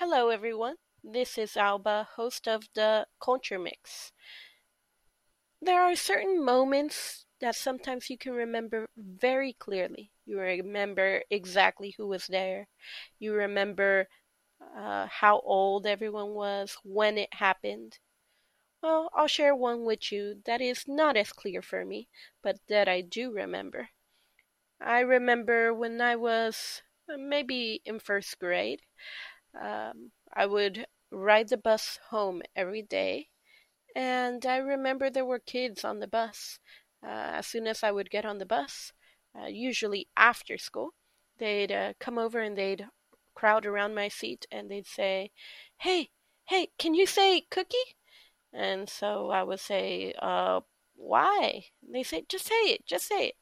Hello, everyone. This is Alba, host of the Culture Mix. There are certain moments that sometimes you can remember very clearly. You remember exactly who was there. You remember uh, how old everyone was when it happened. Well, I'll share one with you that is not as clear for me, but that I do remember. I remember when I was uh, maybe in first grade, um, I would ride the bus home every day, and I remember there were kids on the bus. Uh, as soon as I would get on the bus, uh, usually after school, they'd uh, come over and they'd crowd around my seat and they'd say, Hey, hey, can you say cookie? And so I would say, uh, why? They say, just say it, just say it.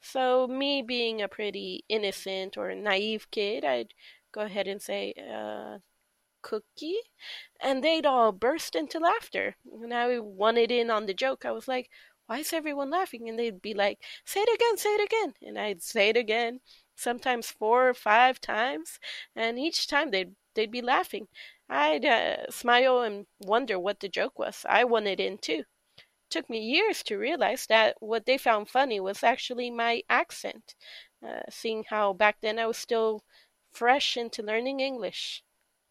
So me being a pretty innocent or naive kid, I'd go ahead and say, uh, cookie? And they'd all burst into laughter. And I wanted in on the joke. I was like, why is everyone laughing? And they'd be like, say it again, say it again. And I'd say it again, sometimes four or five times. And each time they'd, they'd be laughing. I'd uh, smile and wonder what the joke was. I wanted in too took me years to realize that what they found funny was actually my accent, uh, seeing how back then I was still fresh into learning English.